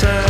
Jesus.